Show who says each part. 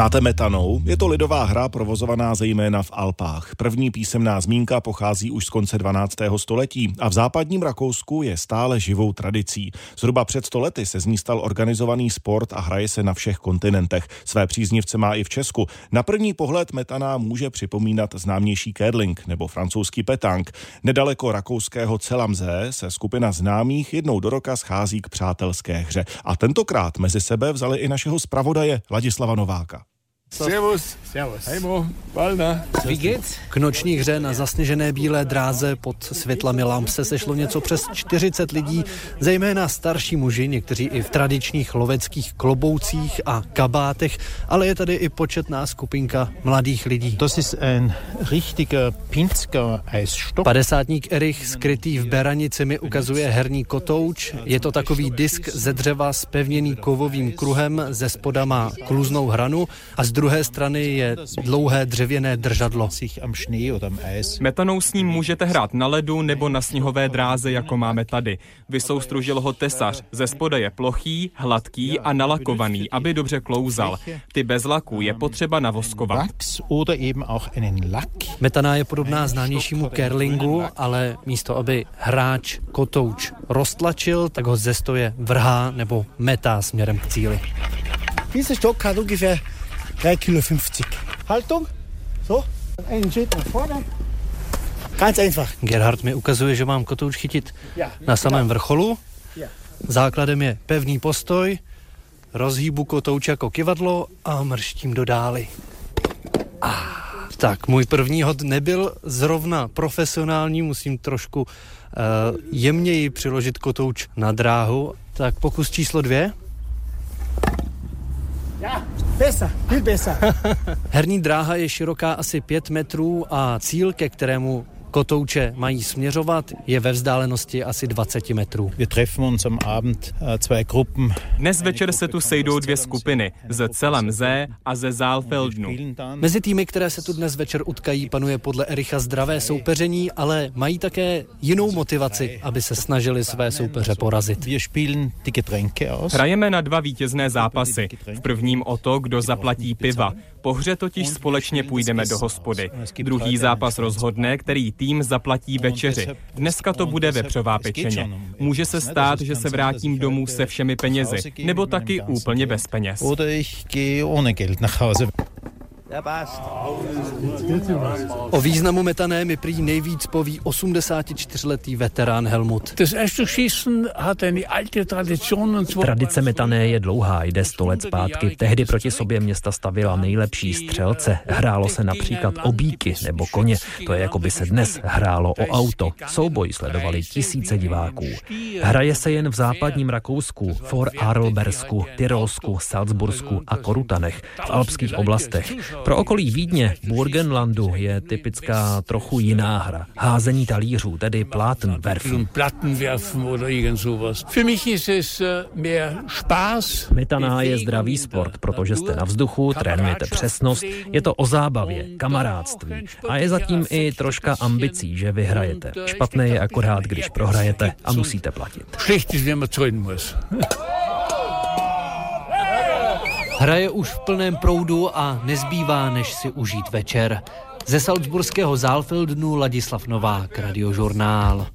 Speaker 1: Znáte metanou? Je to lidová hra provozovaná zejména v Alpách. První písemná zmínka pochází už z konce 12. století a v západním Rakousku je stále živou tradicí. Zhruba před stolety se z ní stal organizovaný sport a hraje se na všech kontinentech. Své příznivce má i v Česku. Na první pohled metaná může připomínat známější curling nebo francouzský petang. Nedaleko rakouského Celamze se skupina známých jednou do roka schází k přátelské hře. A tentokrát mezi sebe vzali i našeho zpravodaje Ladislava Nováka.
Speaker 2: Servus. Servus. Hey Mo, Balna.
Speaker 3: Wie geht's? K noční hře na zasněžené bílé dráze pod světlami lamp se sešlo něco přes 40 lidí, zejména starší muži, někteří i v tradičních loveckých kloboucích a kabátech, ale je tady i početná skupinka mladých lidí.
Speaker 4: Das ist ein richtiger Pinsker Eisstock.
Speaker 3: Padesátník Erich, skrytý v beranici, mi ukazuje herní kotouč. Je to takový disk ze dřeva spevněný kovovým kruhem, ze spoda má kluznou hranu a z druhé strany je dlouhé dřevěné držadlo.
Speaker 5: Metanou s ním můžete hrát na ledu nebo na sněhové dráze, jako máme tady. Vysoustružil ho tesař. Ze spoda je plochý, hladký a nalakovaný, aby dobře klouzal. Ty bez laku je potřeba navoskovat.
Speaker 3: Metaná je podobná známějšímu curlingu, ale místo, aby hráč kotouč roztlačil, tak ho ze stoje vrhá nebo metá směrem k cíli.
Speaker 6: Dieser Stock hat ungefähr 3,50 Kilo. Haltung, so, einen Schritt nach vorne. Ganz einfach.
Speaker 3: Gerhard mi ukazuje, že mám kotouč chytit na samém vrcholu. Základem je pevný postoj, rozhýbu kotouč jako kivadlo a mrštím do dály. Ah, tak, můj první hod nebyl zrovna profesionální, musím trošku uh, jemněji přiložit kotouč na dráhu. Tak pokus číslo dvě.
Speaker 6: Ja, viel besser.
Speaker 3: Herní dráha je široká asi 5 metrů a cíl, ke kterému kotouče mají směřovat, je ve vzdálenosti asi 20 metrů.
Speaker 4: Äh, zwei Gruppen.
Speaker 5: Dnes večer se tu sejdou dvě skupiny, ze celém Zé a ze Zálfeldnu.
Speaker 3: Mezi týmy, které se tu dnes večer utkají, panuje podle Ericha zdravé soupeření, ale mají také jinou motivaci, aby se snažili své soupeře porazit.
Speaker 5: Hrajeme na dva vítězné zápasy. V prvním o to, kdo zaplatí piva. Po hře totiž společně půjdeme do hospody. Druhý zápas rozhodne, který tým zaplatí večeři. Dneska to bude vepřová pečeně. Může se stát, že se vrátím domů se všemi penězi, nebo taky úplně bez peněz.
Speaker 3: O významu metané mi prý nejvíc poví 84-letý veterán Helmut.
Speaker 7: Tradice metané je dlouhá, jde sto let zpátky. Tehdy proti sobě města stavila nejlepší střelce. Hrálo se například o bíky nebo koně. To je jako by se dnes hrálo o auto. Souboj sledovali tisíce diváků. Hraje se jen v západním Rakousku, For Arlbersku, Tyrolsku, Salzbursku a Korutanech, v alpských oblastech. Pro okolí Vídně, Burgenlandu, je typická trochu jiná hra. Házení talířů, tedy Platenwerfen.
Speaker 2: Platten werfen oder irgend sowas. Für mich ist es äh,
Speaker 7: je zdravý sport, protože jste na vzduchu, trénujete přesnost, je to o zábavě, kamarádství a je zatím i troška ambicí, že vyhrajete. Špatné je akorát, když prohrajete a musíte platit.
Speaker 2: Schlecht ist, wenn man zahlen muss.
Speaker 3: Hraje už v plném proudu a nezbývá, než si užít večer. Ze Salzburského Zálfeldnu Ladislav Novák, Radiožurnál.